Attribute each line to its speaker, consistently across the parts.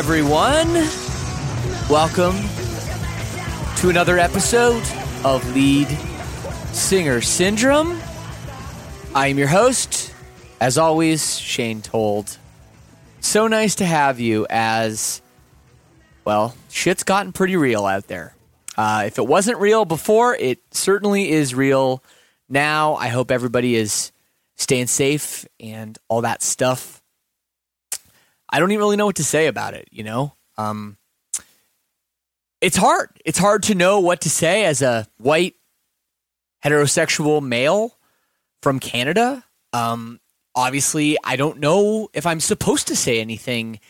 Speaker 1: Everyone. Welcome to another episode of Lead Singer Syndrome. I am your host, as always, Shane Told. So nice to have you as, well, shit's gotten pretty real out there. Uh, if it wasn't real before, it certainly is real now. I hope everybody is staying safe and all that stuff. I don't even really know what to say about it, you know? Um, it's hard. It's hard to know what to say as a white heterosexual male from Canada. Um, obviously, I don't know if I'm supposed to say anything,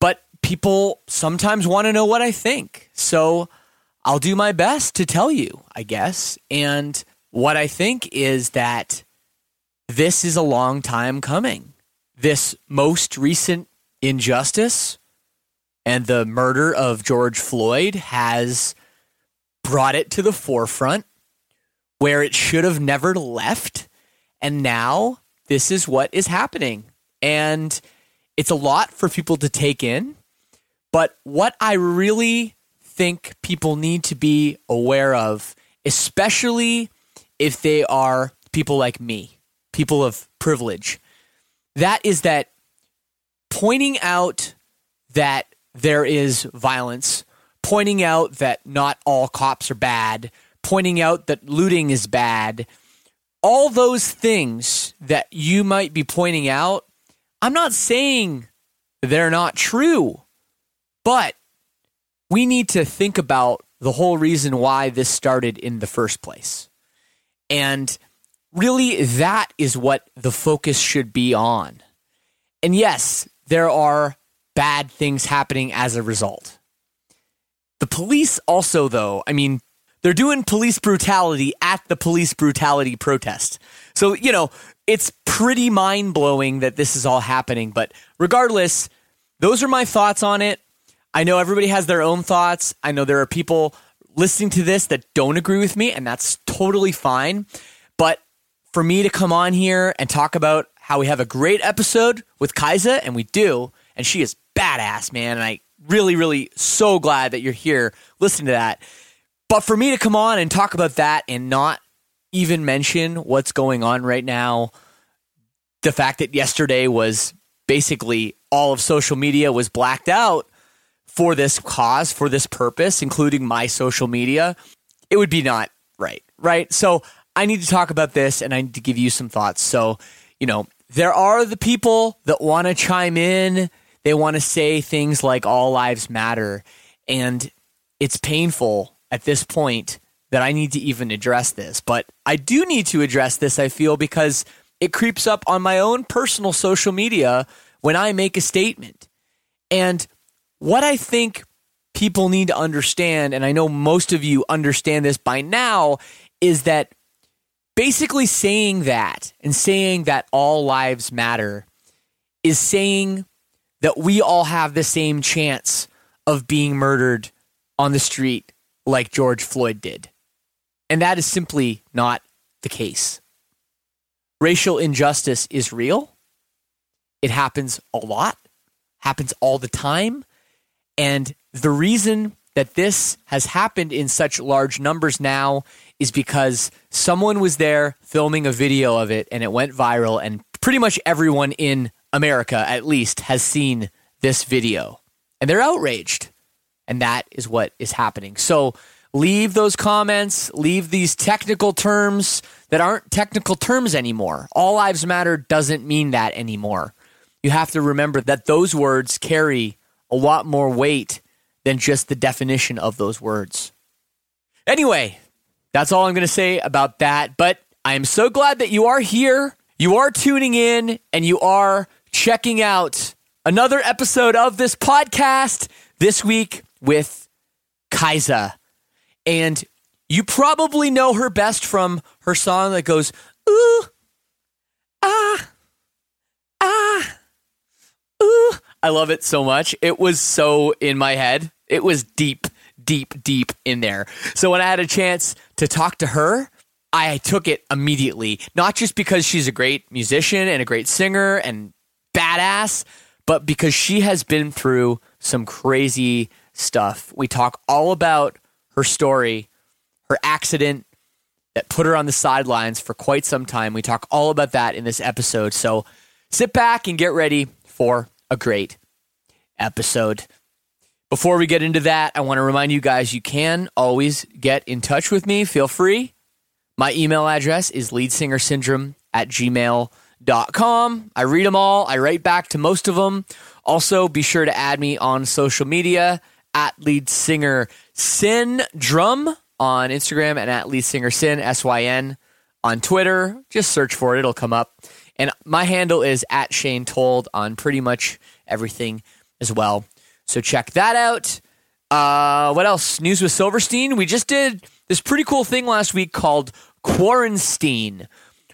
Speaker 1: but people sometimes want to know what I think. So I'll do my best to tell you, I guess. And what I think is that this is a long time coming. This most recent injustice and the murder of George Floyd has brought it to the forefront where it should have never left. And now this is what is happening. And it's a lot for people to take in. But what I really think people need to be aware of, especially if they are people like me, people of privilege, that is that pointing out that there is violence, pointing out that not all cops are bad, pointing out that looting is bad, all those things that you might be pointing out, I'm not saying they're not true, but we need to think about the whole reason why this started in the first place. And really, that is what the focus should be on. And yes, there are bad things happening as a result. The police also, though, I mean, they're doing police brutality at the police brutality protest. So, you know, it's pretty mind blowing that this is all happening. But regardless, those are my thoughts on it. I know everybody has their own thoughts. I know there are people listening to this that don't agree with me, and that's totally fine. But for me to come on here and talk about how we have a great episode with Kiesza, and we do, and she is badass, man. And I really, really so glad that you're here listening to that. But for me to come on and talk about that and not even mention what's going on right now, the fact that yesterday was basically all of social media was blacked out for this cause, for this purpose, including my social media, it would be not right, right? So I need to talk about this and I need to give you some thoughts. So, you know, there are the people that want to chime in. They want to say things like all lives matter. And it's painful at this point that I need to even address this, but I do need to address this, I feel, because it creeps up on my own personal social media when I make a statement. And what I think people need to understand, and I know most of you understand this by now, is that basically saying that and saying that all lives matter is saying that we all have the same chance of being murdered on the street like George Floyd did. And that is simply not the case. Racial injustice is real. It happens a lot, happens all the time. And the reason that this has happened in such large numbers now is because someone was there filming a video of it and it went viral, and pretty much everyone in America, at least, has seen this video and they're outraged. And that is what is happening. So leave those comments, leave these technical terms that aren't technical terms anymore. All lives matter doesn't mean that anymore. You have to remember that those words carry a lot more weight than just the definition of those words. Anyway, that's all I'm going to say about that. But I am so glad that you are here, you are tuning in, and you are checking out another episode of this podcast this week with Kiesza. And you probably know her best from her song that goes, ooh, ah, ah, ooh. I love it so much. It was so in my head. It was deep, deep, deep in there. So when I had a chance to talk to her, I took it immediately. Not just because she's a great musician and a great singer and badass, but because she has been through some crazy stuff. We talk all about her story, her accident that put her on the sidelines for quite some time. We talk all about that in this episode. So sit back and get ready for a great episode. Before we get into that, I want to remind you guys you can always get in touch with me. Feel free. My email address is leadsingersyndrome at gmail.com. I read them all, I write back to most of them. Also, be sure to add me on social media at lead singer syndrome on Instagram and at lead syn S Y N on Twitter. Just search for it; it'll come up. And my handle is at Shane Told on pretty much everything as well. So check that out. Uh, what else? News with Silverstein. We just did this pretty cool thing last week called Quarantine,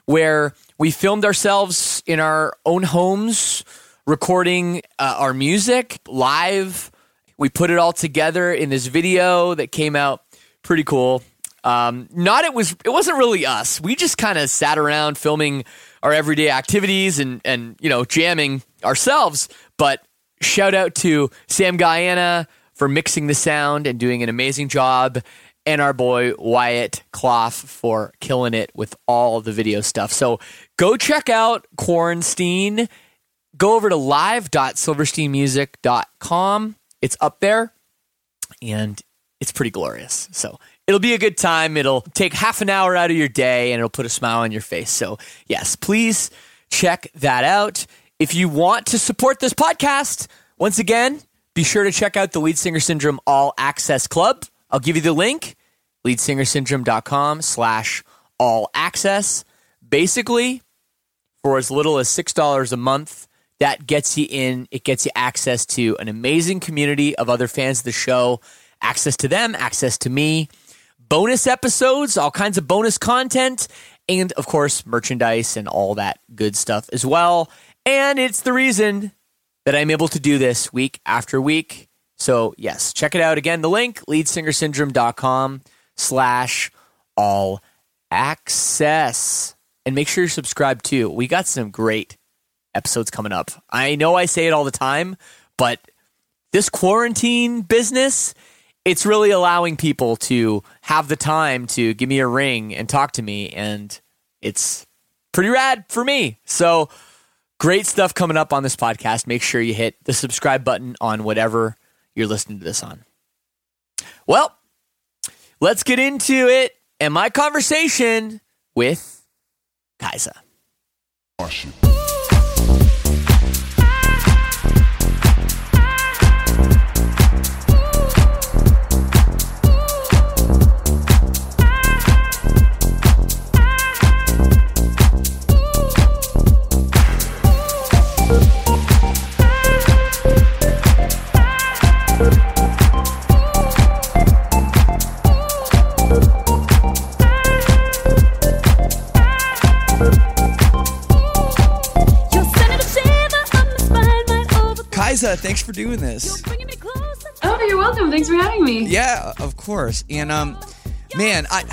Speaker 1: where we filmed ourselves in our own homes, recording uh, our music live we put it all together in this video that came out pretty cool. Um, not it was it wasn't really us. We just kind of sat around filming our everyday activities and and you know jamming ourselves. But shout out to Sam Guaiana for mixing the sound and doing an amazing job, and our boy Wyatt Clough for killing it with all the video stuff. So go check out Quarantine. Go over to live.silversteinmusic.com it's up there and it's pretty glorious. So it'll be a good time. It'll take half an hour out of your day and it'll put a smile on your face. So, yes, please check that out. If you want to support this podcast, once again, be sure to check out the Lead Singer Syndrome All Access Club. I'll give you the link, leadsingersyndrome.com slash all access. Basically, for as little as $6 a month, that gets you in. It gets you access to an amazing community of other fans of the show, access to them, access to me, bonus episodes, all kinds of bonus content, and of course, merchandise and all that good stuff as well. And it's the reason that I'm able to do this week after week. So, yes, check it out again. The link, leadsingersyndrome.com slash all access. And make sure you're subscribed too. We got some great episodes coming up. I know I say it all the time, but this quarantine business, it's really allowing people to have the time to give me a ring and talk to me. And it's pretty rad for me. So great stuff coming up on this podcast. Make sure you hit the subscribe button on whatever you're listening to this on. Well, let's get into it and my conversation with Kiesza.
Speaker 2: Liza, thanks for doing this.
Speaker 3: Oh, you're welcome. Thanks for having me.
Speaker 2: Yeah, of course. And um, man, I,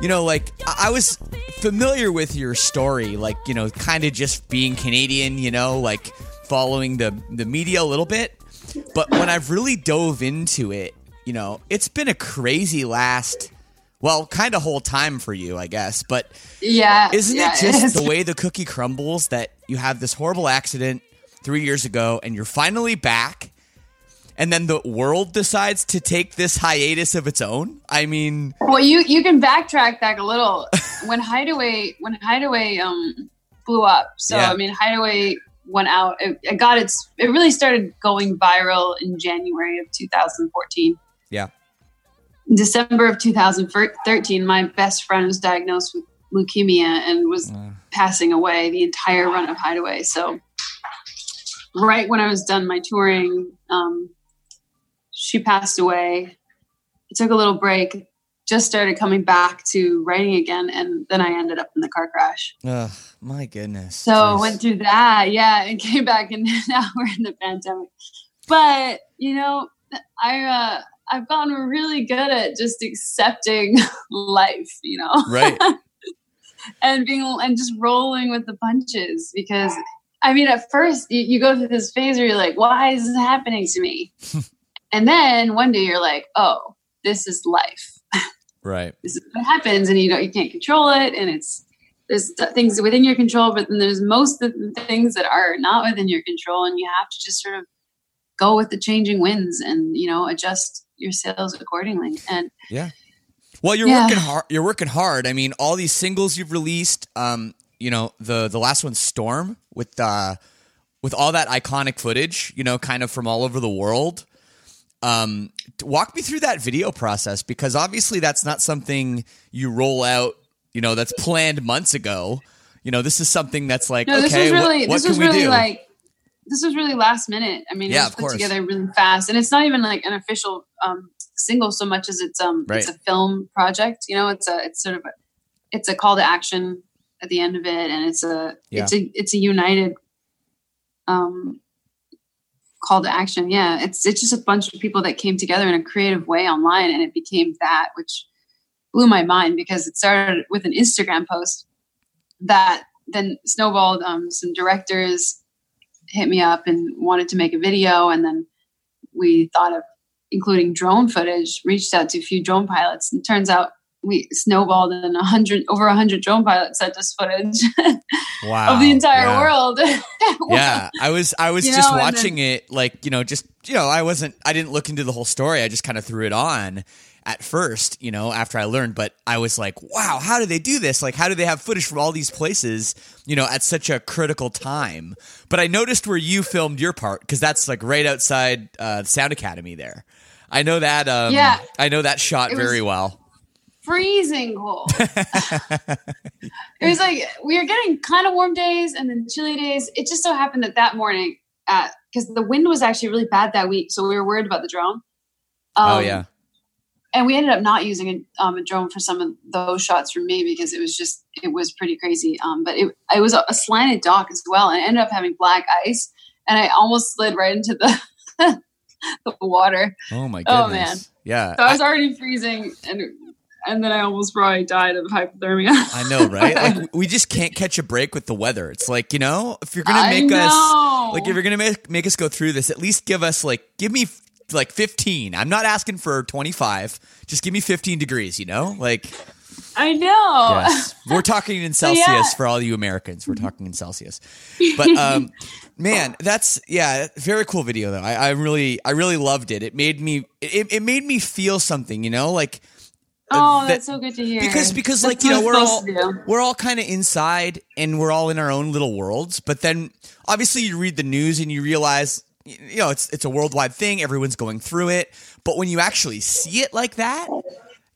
Speaker 2: you know, like I was familiar with your story, like you know, kind of just being Canadian, you know, like following the the media a little bit. But when I've really dove into it, you know, it's been a crazy last, well, kind of whole time for you, I guess. But
Speaker 3: yeah,
Speaker 2: isn't
Speaker 3: yeah,
Speaker 2: it just
Speaker 3: it
Speaker 2: the way the cookie crumbles that you have this horrible accident three years ago and you're finally back? And then the world decides to take this hiatus of its own. I mean,
Speaker 3: well, you you can backtrack back a little. when Hideaway when Hideaway um blew up, so
Speaker 2: Yeah.
Speaker 3: I mean Hideaway went out. It, it got its. It really started going viral in January of 2014.
Speaker 2: yeah,
Speaker 3: In December of 2013, my best friend was diagnosed with leukemia and was passing away the entire run of Hideaway. So, right when I was done my touring, um, she passed away. I took a little break, just started coming back to writing again, and then I ended up in the car crash.
Speaker 2: Oh my goodness.
Speaker 3: So
Speaker 2: Jeez.
Speaker 3: went through that, yeah, and came back, and now we're in the pandemic. But you know, I uh, I've gotten really good at just accepting life, you know,
Speaker 2: right.
Speaker 3: and being and just rolling with the punches because. I mean, at first you, you go through this phase where you're like, "Why is this happening to me?" and then one day you're like, "Oh, this is life.
Speaker 2: Right.
Speaker 3: This is what happens," and you know you can't control it, and it's there's things within your control, but then there's most of the things that are not within your control, and you have to just sort of go with the changing winds and you know adjust your sails accordingly. And
Speaker 2: Yeah. Well, you're
Speaker 3: Yeah.
Speaker 2: working hard. You're working hard. I mean, all these singles you've released. Um, you know, the the last one, Storm, with uh, with all that iconic footage. You know, kind of from all over the world. Um, walk me through that video process because obviously that's not something you roll out. You know, that's planned months ago. You know, this is something that's like
Speaker 3: no, this was really
Speaker 2: what, what
Speaker 3: this was really
Speaker 2: do?
Speaker 3: like this was really last minute. I mean,
Speaker 2: Yeah,
Speaker 3: it was put
Speaker 2: course.
Speaker 3: together really fast, and it's not even like an official um, single so much as it's um it's a film project. You know, it's a it's sort of a it's a call to action at the end of it, and it's a
Speaker 2: Yeah.
Speaker 3: it's a it's a united um call to action. Yeah, it's it's just a bunch of people that came together in a creative way online, and it became that, which blew my mind because it started with an Instagram post that then snowballed. Um, some directors hit me up and wanted to make a video, and then we thought of including drone footage. Reached out to a few drone pilots, and it turns out we snowballed and a hundred over a hundred drone pilots sent us footage
Speaker 2: wow,
Speaker 3: of the entire
Speaker 2: yeah.
Speaker 3: world.
Speaker 2: yeah i was i was
Speaker 3: You
Speaker 2: just
Speaker 3: know,
Speaker 2: watching it like you know just you know i wasn't i didn't look into the whole story i just kind of threw it on at first you know after i learned but i was like wow how do they do this like how do they have footage from all these places you know at such a critical time but i noticed where you filmed your part because that's like right outside uh sound academy there i know that um
Speaker 3: Yeah.
Speaker 2: i know that shot
Speaker 3: was-
Speaker 2: very well
Speaker 3: freezing cold. it was like we were getting kind of warm days and then chilly days. It just so happened that that morning, because the wind was actually really bad that week, so we were worried about the drone.
Speaker 2: oh
Speaker 3: Um,
Speaker 2: yeah
Speaker 3: and we ended up not using a, um, a drone for some of those shots for me because it was just it was pretty crazy. Um, but it it was a, a slanted dock as well, and I ended up having black ice, and I almost slid right into the the water.
Speaker 2: oh my goodness
Speaker 3: Oh, man.
Speaker 2: yeah
Speaker 3: So I was already freezing, and and then I almost probably died of hypothermia.
Speaker 2: I know, right? Like we just can't catch a break with the weather. It's like you know, if you're gonna make us like if you're gonna make make us go through this, at least give us like give me like 15. I'm not asking for 25. Just give me 15 degrees. You know, like
Speaker 3: I know.
Speaker 2: yes, we're talking in Celsius
Speaker 3: yeah.
Speaker 2: for all you Americans. We're talking in Celsius, but um, man, that's yeah, very cool video though. I, I really I really loved it. It made me it, it made me feel something. You know, like
Speaker 3: Oh,
Speaker 2: that-
Speaker 3: that's so good to hear.
Speaker 2: because because like you know we're all
Speaker 3: supposed to do.
Speaker 2: we're all kind of inside and we're all in our own little worlds but then obviously you read the news and you realize you know it's it's a worldwide thing everyone's going through it but when you actually see it like that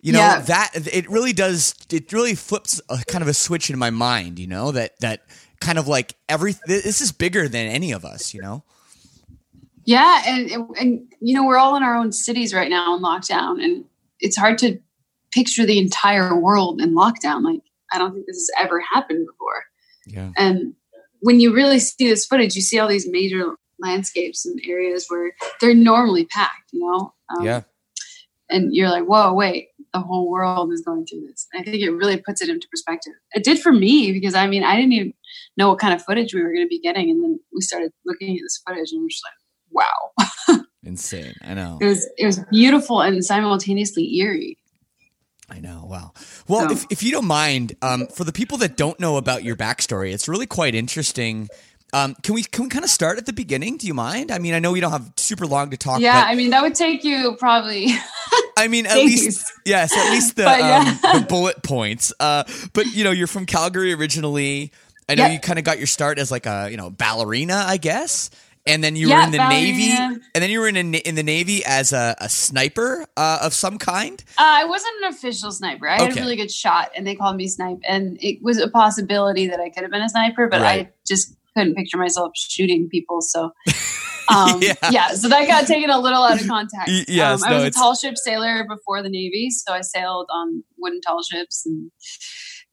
Speaker 2: you know
Speaker 3: Yeah.
Speaker 2: that it really does it really flips a kind of a switch in my mind you know that that kind of like every this is bigger than any of us you know
Speaker 3: Yeah, and and you know we're all in our own cities right now in lockdown, and it's hard to picture the entire world in lockdown. Like I don't think this has ever happened before.
Speaker 2: yeah
Speaker 3: And when you really see this footage, you see all these major landscapes and areas where they're normally packed, you know?
Speaker 2: Um, yeah.
Speaker 3: And you're like, whoa, wait, the whole world is going through this. I think it really puts it into perspective. It did for me because I mean, I didn't even know what kind of footage we were going to be getting. And then we started looking at this footage and we're just like, wow.
Speaker 2: Insane. I know.
Speaker 3: It was, it was beautiful and simultaneously eerie.
Speaker 2: I know. Wow. Well, so, if, if you don't mind, um, for the people that don't know about your backstory, it's really quite interesting. Um, can we can we kind of start at the beginning? Do you mind? I mean, I know we don't have super long to talk.
Speaker 3: Yeah, I mean that would take you probably.
Speaker 2: I mean, at least yes, at least the, yeah. um, the bullet points. Uh, but you know, you're from Calgary originally. I know yep. you kind of got your start as like a you know ballerina, I guess and then you were in the ballerina. navy and then you were in a, in the navy as a, a sniper uh, of some kind
Speaker 3: uh, i wasn't an official sniper i okay. had a really good shot and they called me snipe and it was a possibility that i could have been a sniper but right. i just couldn't picture myself shooting people so um, yeah. yeah. so that got taken a little out of context yes, um, i was a tall ship sailor before the navy so i sailed on wooden tall ships and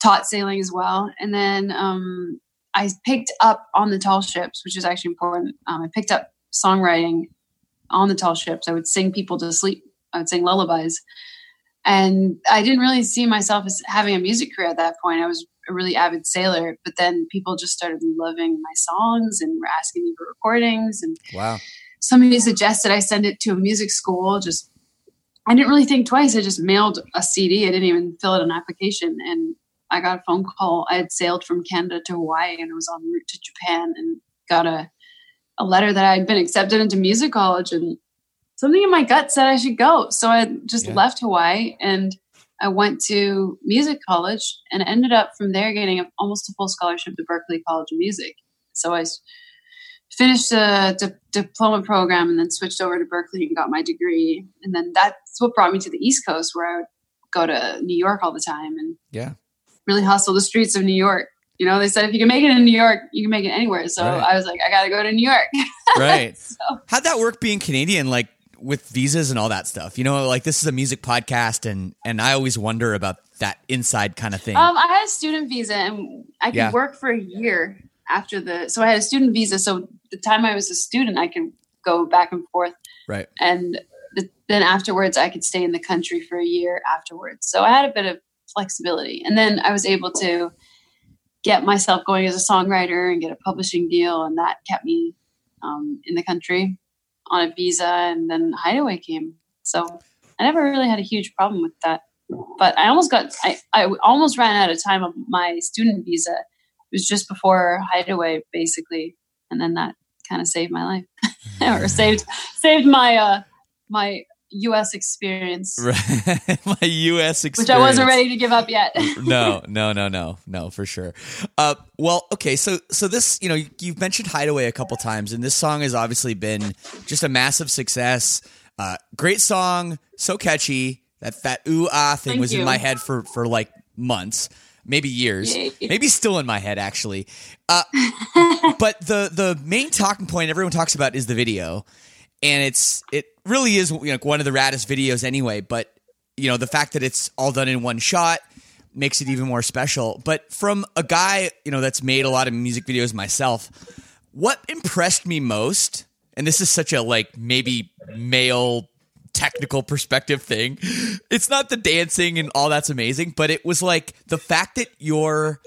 Speaker 3: taught sailing as well and then um, I picked up on the tall ships, which is actually important. Um, I picked up songwriting on the tall ships. I would sing people to sleep. I would sing lullabies, and I didn't really see myself as having a music career at that point. I was a really avid sailor, but then people just started loving my songs and were asking me for recordings. And
Speaker 2: wow,
Speaker 3: somebody suggested I send it to a music school. Just I didn't really think twice. I just mailed a CD. I didn't even fill out an application, and I got a phone call. I had sailed from Canada to Hawaii and I was en route to Japan and got a, a letter that I had been accepted into music college and something in my gut said I should go. So I just yeah. left Hawaii and I went to music college and ended up from there getting a, almost a full scholarship to Berklee College of Music. So I finished a diploma program and then switched over to Berklee and got my degree. And then that's what brought me to the East Coast where I would go to New York all the time. And
Speaker 2: yeah,
Speaker 3: really hustle the streets of New York. You know, they said if you can make it in New York, you can make it anywhere. So right. I was like, I got to go to New York.
Speaker 2: right. So. How'd that work being Canadian? Like with visas and all that stuff. You know, like this is a music podcast, and and I always wonder about that inside kind of thing.
Speaker 3: Um, I had a student visa, and I could yeah. work for a year after the. So I had a student visa. So the time I was a student, I could go back and forth.
Speaker 2: Right.
Speaker 3: And the, then afterwards, I could stay in the country for a year afterwards. So I had a bit of flexibility. And then I was able to get myself going as a songwriter and get a publishing deal, and that kept me um, in the country on a visa. And then Hideaway came, so I never really had a huge problem with that. But I almost got I, I almost ran out of time of my student visa. It was just before Hideaway, basically, and then that kind of saved my life, or saved saved my uh, my U.S. experience.
Speaker 2: Right. My U.S. experience.
Speaker 3: Which I wasn't ready to give up yet.
Speaker 2: no, no, no, no, no, for sure. Uh, well, okay, so so this, you know, you've mentioned Hideaway a couple times, and this song has obviously been just a massive success. Uh, great song, so catchy. That that ooh ah thing Thank was you. in my head for for like months maybe years, maybe still in my head actually. Uh, but the the main talking point everyone talks about is the video, and it's it really is like one of the raddest videos anyway. But you know the fact that it's all done in one shot makes it even more special. But from a guy you know that's made a lot of music videos myself, what impressed me most, and this is such a like maybe male technical perspective thing. It's not the dancing and all that's amazing, but it was like the fact that you're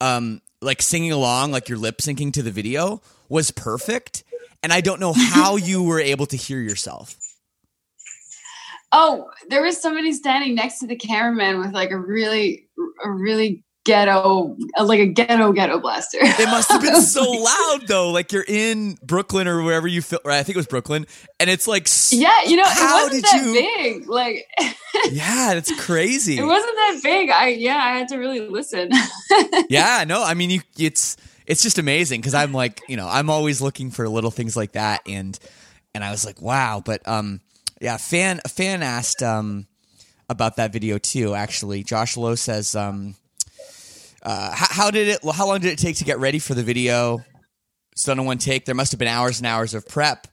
Speaker 2: um like singing along, like you're lip syncing to the video was perfect and I don't know how you were able to hear yourself.
Speaker 3: Oh, there was somebody standing next to the cameraman with like a really, a really ghetto, uh, like a ghetto ghetto blaster.
Speaker 2: It must have been so loud though. Like you're in Brooklyn or wherever you feel. Right, I think it was Brooklyn, and it's like
Speaker 3: yeah, you know, it wasn't that you... big. Like
Speaker 2: yeah, it's crazy.
Speaker 3: It wasn't that big. I yeah, I had to really listen.
Speaker 2: yeah, no, I mean, you it's it's just amazing because I'm like, you know, I'm always looking for little things like that, and and I was like, wow. But um, yeah, fan a fan asked um about that video too. Actually, Josh Lowe says um, uh, how, how did it? How long did it take to get ready for the video? It's done in one take. There must have been hours and hours of prep.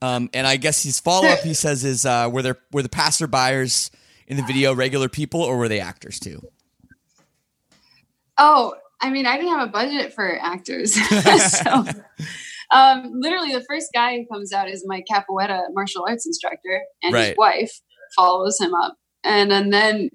Speaker 2: Um, and I guess his follow up, he says, is uh, were there were the passerbyers in the video regular people or were they actors too?
Speaker 3: Oh, I mean, I didn't have a budget for actors, so um, literally, the first guy who comes out is my capoeira martial arts instructor, and
Speaker 2: Right.
Speaker 3: his wife follows him up, and and then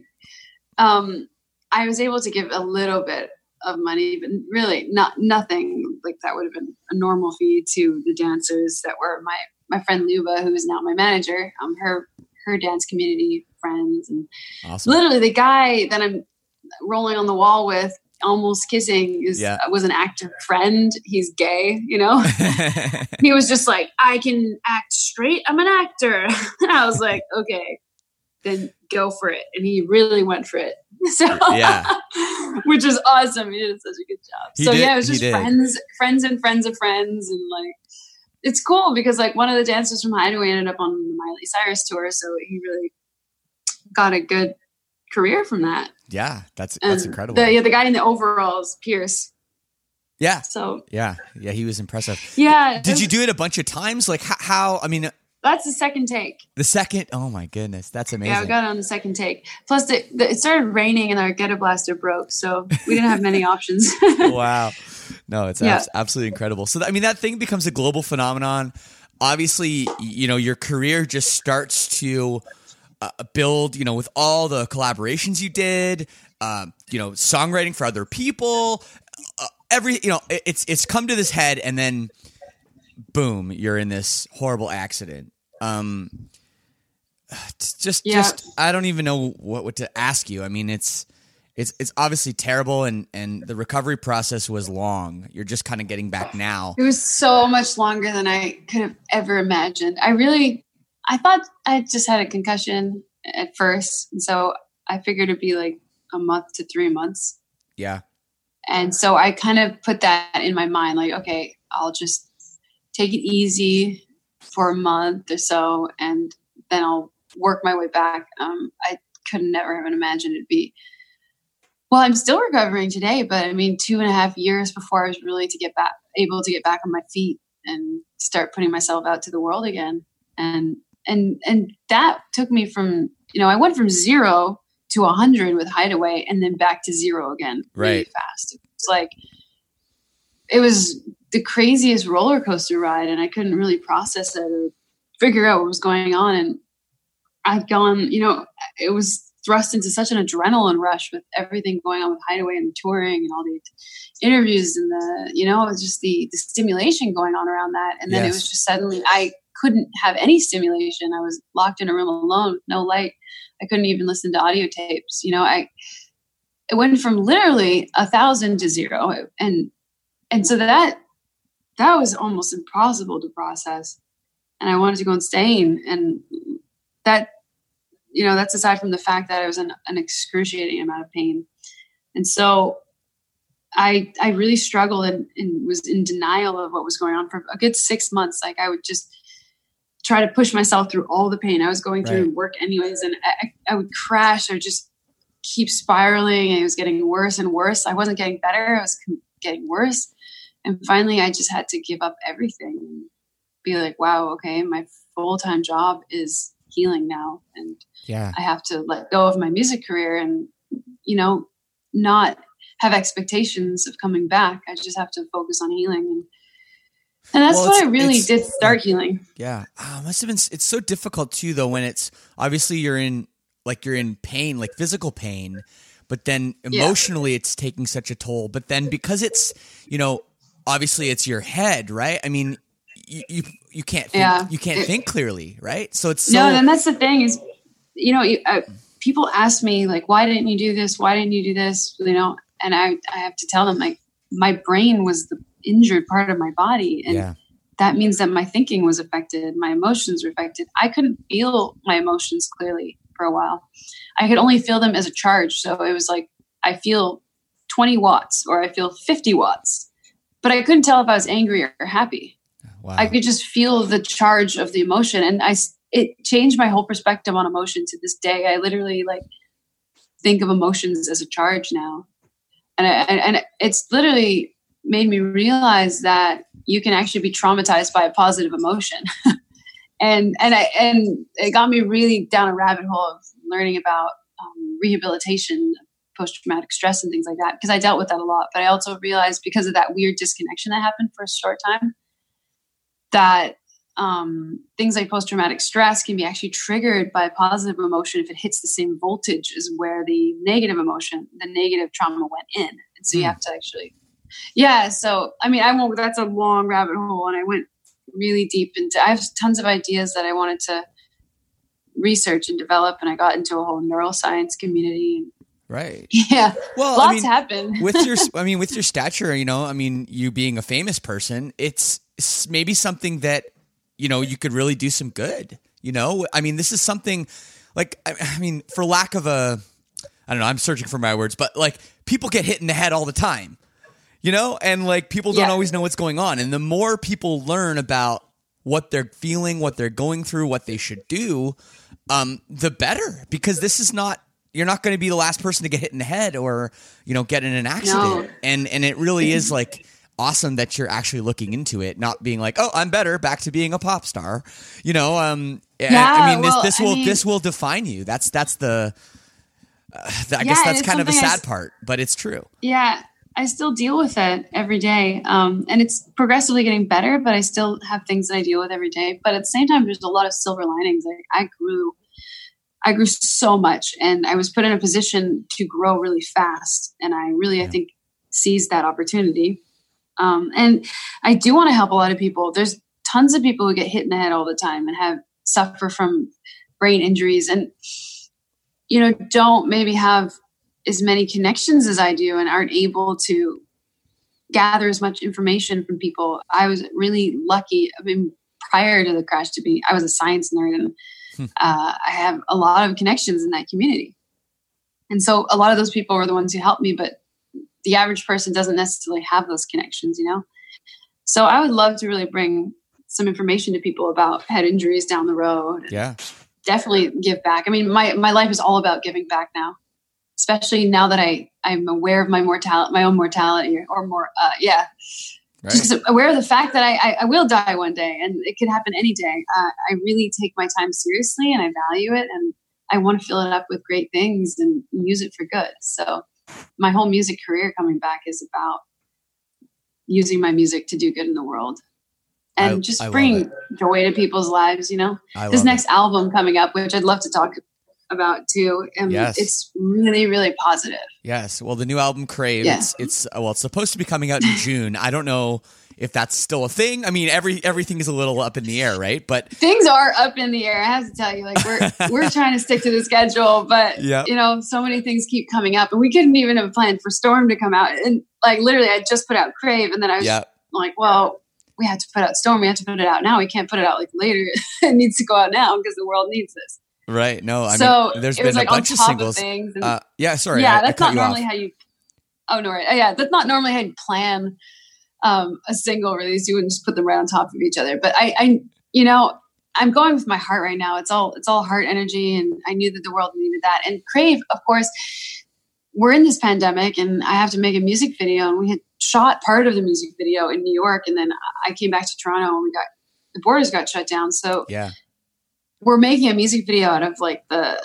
Speaker 3: um, I was able to give a little bit of money, but really not nothing like that would have been a normal fee to the dancers that were my my friend Luba, who is now my manager. Um, her her dance community friends and
Speaker 2: Awesome.
Speaker 3: literally the guy that I'm rolling on the wall with, almost kissing, is
Speaker 2: Yeah.
Speaker 3: Uh, was an actor friend. He's gay, you know. he was just like, I can act straight. I'm an actor. and I was like, okay, then go for it. And he really went for it. So
Speaker 2: Yeah.
Speaker 3: which is awesome. He did such a good job.
Speaker 2: He
Speaker 3: so
Speaker 2: did-
Speaker 3: yeah, it was just friends, friends and friends of friends, and like it's cool because like one of the dancers from Hideaway ended up on the Miley Cyrus tour, so he really got a good career from that.
Speaker 2: Yeah, that's
Speaker 3: And
Speaker 2: that's incredible.
Speaker 3: The, yeah, the guy in the overalls, Pierce.
Speaker 2: yeah,
Speaker 3: So
Speaker 2: yeah, yeah. He was impressive.
Speaker 3: yeah,
Speaker 2: Did you do it a bunch of times? Like how? how I mean,
Speaker 3: That's the second take.
Speaker 2: the second. Oh my goodness, that's amazing.
Speaker 3: Yeah, I got it on the second take. Plus, the, the, it started raining and our ghetto blaster broke, so we didn't have many options.
Speaker 2: wow. No, it's
Speaker 3: Yeah.
Speaker 2: abs- absolutely incredible. So, I mean, that thing becomes a global phenomenon. Obviously, you know, your career just starts to uh, build, you know, with all the collaborations you did, um, you know, songwriting for other people, uh, every, you know, it- it's, it's come to this head and then boom, you're in this horrible accident. Um, just,
Speaker 3: Yeah.
Speaker 2: just, I don't even know what, what to ask you. I mean, it's, it's it's obviously terrible and and the recovery process was long you're just kind of getting back now
Speaker 3: It was so much longer than I could have ever imagined. I really, I thought I just had a concussion at first, and so I figured it'd be like a month to three months.
Speaker 2: yeah
Speaker 3: And so I kind of put that in my mind, like, okay, I'll just take it easy for a month or so, and then I'll work my way back. Um, I could never have imagined it'd be. Well, I'm still recovering today, but I mean, two and a half years before I was really to get back, able to get back on my feet and start putting myself out to the world again. And and and that took me from you know I went from zero to a hundred with Hideaway, and then back to zero again really
Speaker 2: Right.
Speaker 3: fast. It's like it was the craziest roller coaster ride, and I couldn't really process it or figure out what was going on. And I'd gone, you know, it was thrust into such an adrenaline rush with everything going on with Hideaway and touring and all the interviews and the, you know, it was just the the stimulation going on around that. And then it was just suddenly I couldn't have any stimulation. I was locked in a room alone, no light. I couldn't even listen to audio tapes. You know, I it went from literally a thousand to zero, and and so that that was almost impossible to process. And I wanted to go insane, and that you know that's aside from the fact that I was in an excruciating amount of pain, and so I I really struggled and, and was in denial of what was going on for a good six months. Like I would just try to push myself through all the pain I was going through
Speaker 2: Right.
Speaker 3: work anyways, and I, I would crash or just keep spiraling, and it was getting worse and worse. I wasn't getting better; I was getting worse. And finally, I just had to give up everything and be like, "Wow, okay, my full time job is healing now, and
Speaker 2: yeah
Speaker 3: I have to let go of my music career and, you know, not have expectations of coming back. I just have to focus on healing. And, and that's
Speaker 2: Well,
Speaker 3: what I really did start healing.
Speaker 2: yeah oh, must have been it's so difficult too though when it's obviously you're in like you're in pain like physical pain but then
Speaker 3: Yeah.
Speaker 2: emotionally it's taking such a toll but then because it's you know obviously it's your head right i mean you you, you can't think,
Speaker 3: Yeah.
Speaker 2: you can't
Speaker 3: It-
Speaker 2: think clearly right so it's so
Speaker 3: no, and that's the thing is, you know, you, uh, people ask me like, why didn't you do this? Why didn't you do this? You know, and I, I have to tell them like, my brain was the injured part of my body. And
Speaker 2: yeah
Speaker 3: that means that my thinking was affected, my emotions were affected. I couldn't feel my emotions clearly for a while. I could only feel them as a charge. So it was like I feel 20 watts or I feel 50 watts, but I couldn't tell if I was angry or happy.
Speaker 2: wow
Speaker 3: I could just feel the charge of the emotion, and I, it changed my whole perspective on emotion to this day. I literally like think of emotions as a charge now, and I, and and it's literally made me realize that you can actually be traumatized by a positive emotion, and and I and it got me really down a rabbit hole of learning about um, rehabilitation, post traumatic stress, and things like that because I dealt with that a lot. But I also realized because of that weird disconnection that happened for a short time that um, things like post traumatic stress can be actually triggered by a positive emotion if it hits the same voltage as where the negative emotion, the negative trauma went in. And so you
Speaker 2: Hmm.
Speaker 3: have to actually, yeah. So, I mean, I won't, that's a long rabbit hole. And I went really deep into, I have tons of ideas that I wanted to research and develop. And I got into a whole neuroscience community.
Speaker 2: Right.
Speaker 3: Yeah.
Speaker 2: Well,
Speaker 3: lots
Speaker 2: I mean,
Speaker 3: happen.
Speaker 2: with your, I mean, with your stature, you know, I mean, you being a famous person, it's maybe something that, you know, you could really do some good. You know, I mean, this is something like, I, I mean, for lack of a, I don't know, I'm searching for my words, but like people get hit in the head all the time, you know, and like people don't
Speaker 3: Yeah.
Speaker 2: always know what's going on. And the more people learn about what they're feeling, what they're going through, what they should do, um, the better. Because this is not you're not going to be the last person to get hit in the head or you know get in an accident.
Speaker 3: No.
Speaker 2: and and it really is like awesome that you're actually looking into it not being like oh i'm better back to being a pop star. You know um I- i mean this
Speaker 3: well,
Speaker 2: this
Speaker 3: I
Speaker 2: will
Speaker 3: mean-
Speaker 2: this will define you. That's that's the uh, i
Speaker 3: Yeah,
Speaker 2: guess that's kind of a
Speaker 3: I
Speaker 2: sad part but it's true.
Speaker 3: Yeah i still deal with it every day. Um, and it's progressively getting better but i still have things that i deal with every day. But at the same time there's a lot of silver linings. Like i grew i grew so much and i was put in a position to grow really fast. And i really i think seized that opportunity. Um, and i do want to help a lot of people. There's tons of people who get hit in the head all the time and have suffer from brain injuries. And you know don't maybe have as many connections as I do and aren't able to gather as much information from people. I was really lucky. I mean, prior to the crash to be, I was a science nerd and
Speaker 2: Hmm.
Speaker 3: uh, I have a lot of connections in that community. And so a lot of those people were the ones who helped me, but the average person doesn't necessarily have those connections, you know? So I would love to really bring some information to people about head injuries down the road.
Speaker 2: yeah
Speaker 3: Definitely give back. I mean, my, my life is all about giving back now especially now that I I'm aware of my mortality, my own mortality, or, or more, uh, yeah,
Speaker 2: right
Speaker 3: just aware of the fact that I, I, I will die one day, and it could happen any day. Uh, I really take my time seriously, and I value it, and I want to fill it up with great things and use it for good. So, my whole music career coming back is about using my music to do good in the world, and
Speaker 2: I-
Speaker 3: just
Speaker 2: I
Speaker 3: bring joy to people's lives. You know this next album coming up, which I'd love to talk about too. And
Speaker 2: Yes.
Speaker 3: it's really, really positive.
Speaker 2: Yes. Well, the new album Crave,
Speaker 3: Yeah.
Speaker 2: it's it's uh, well, it's supposed to be coming out in June. I don't know if that's still a thing. I mean, every everything is a little up in the air, right? But
Speaker 3: Things are up in the air. I have to tell you, like we're we're trying to stick to the schedule, but
Speaker 2: Yeah.
Speaker 3: you know, so many things keep coming up, and we couldn't even have planned for Storm to come out. And like literally, I just put out Crave, and then I was
Speaker 2: yeah,
Speaker 3: like, well. We have to put out Storm. We have to put it out now. We can't put it out like later. it needs to go out now because the world needs this.
Speaker 2: Right. No, I
Speaker 3: so
Speaker 2: mean, there's been
Speaker 3: like
Speaker 2: a bunch of singles.
Speaker 3: Of and
Speaker 2: Uh, yeah, sorry.
Speaker 3: yeah,
Speaker 2: I, I
Speaker 3: that's
Speaker 2: cut
Speaker 3: not normally
Speaker 2: off.
Speaker 3: how you. Oh no, right. Uh, yeah, that's not normally how you plan um, a single release. You wouldn't just put them right on top of each other. But I, I, you know, I'm going with my heart right now. It's all, it's all heart energy, and I knew that the world needed that. And Crave, of course, we're in this pandemic, and I have to make a music video, and we had shot part of the music video in New York, and then I came back to Toronto, and we got the borders got shut down. So
Speaker 2: Yeah,
Speaker 3: we're making a music video out of like the